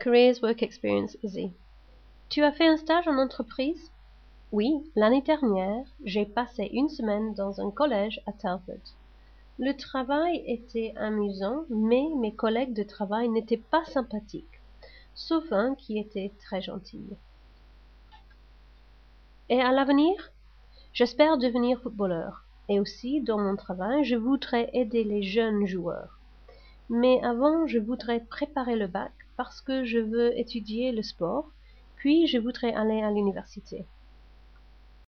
Careers Work Experience Easy. Tu as fait un stage en entreprise? Oui, l'année dernière, j'ai passé une semaine dans un collège à Telford. Le travail était amusant, mais mes collègues de travail n'étaient pas sympathiques, sauf un qui était très gentil. Et à l'avenir? J'espère devenir footballeur. Et aussi, dans mon travail, je voudrais aider les jeunes joueurs. Mais avant, je voudrais préparer le bac parce que je veux étudier le sport, puis je voudrais aller à l'université.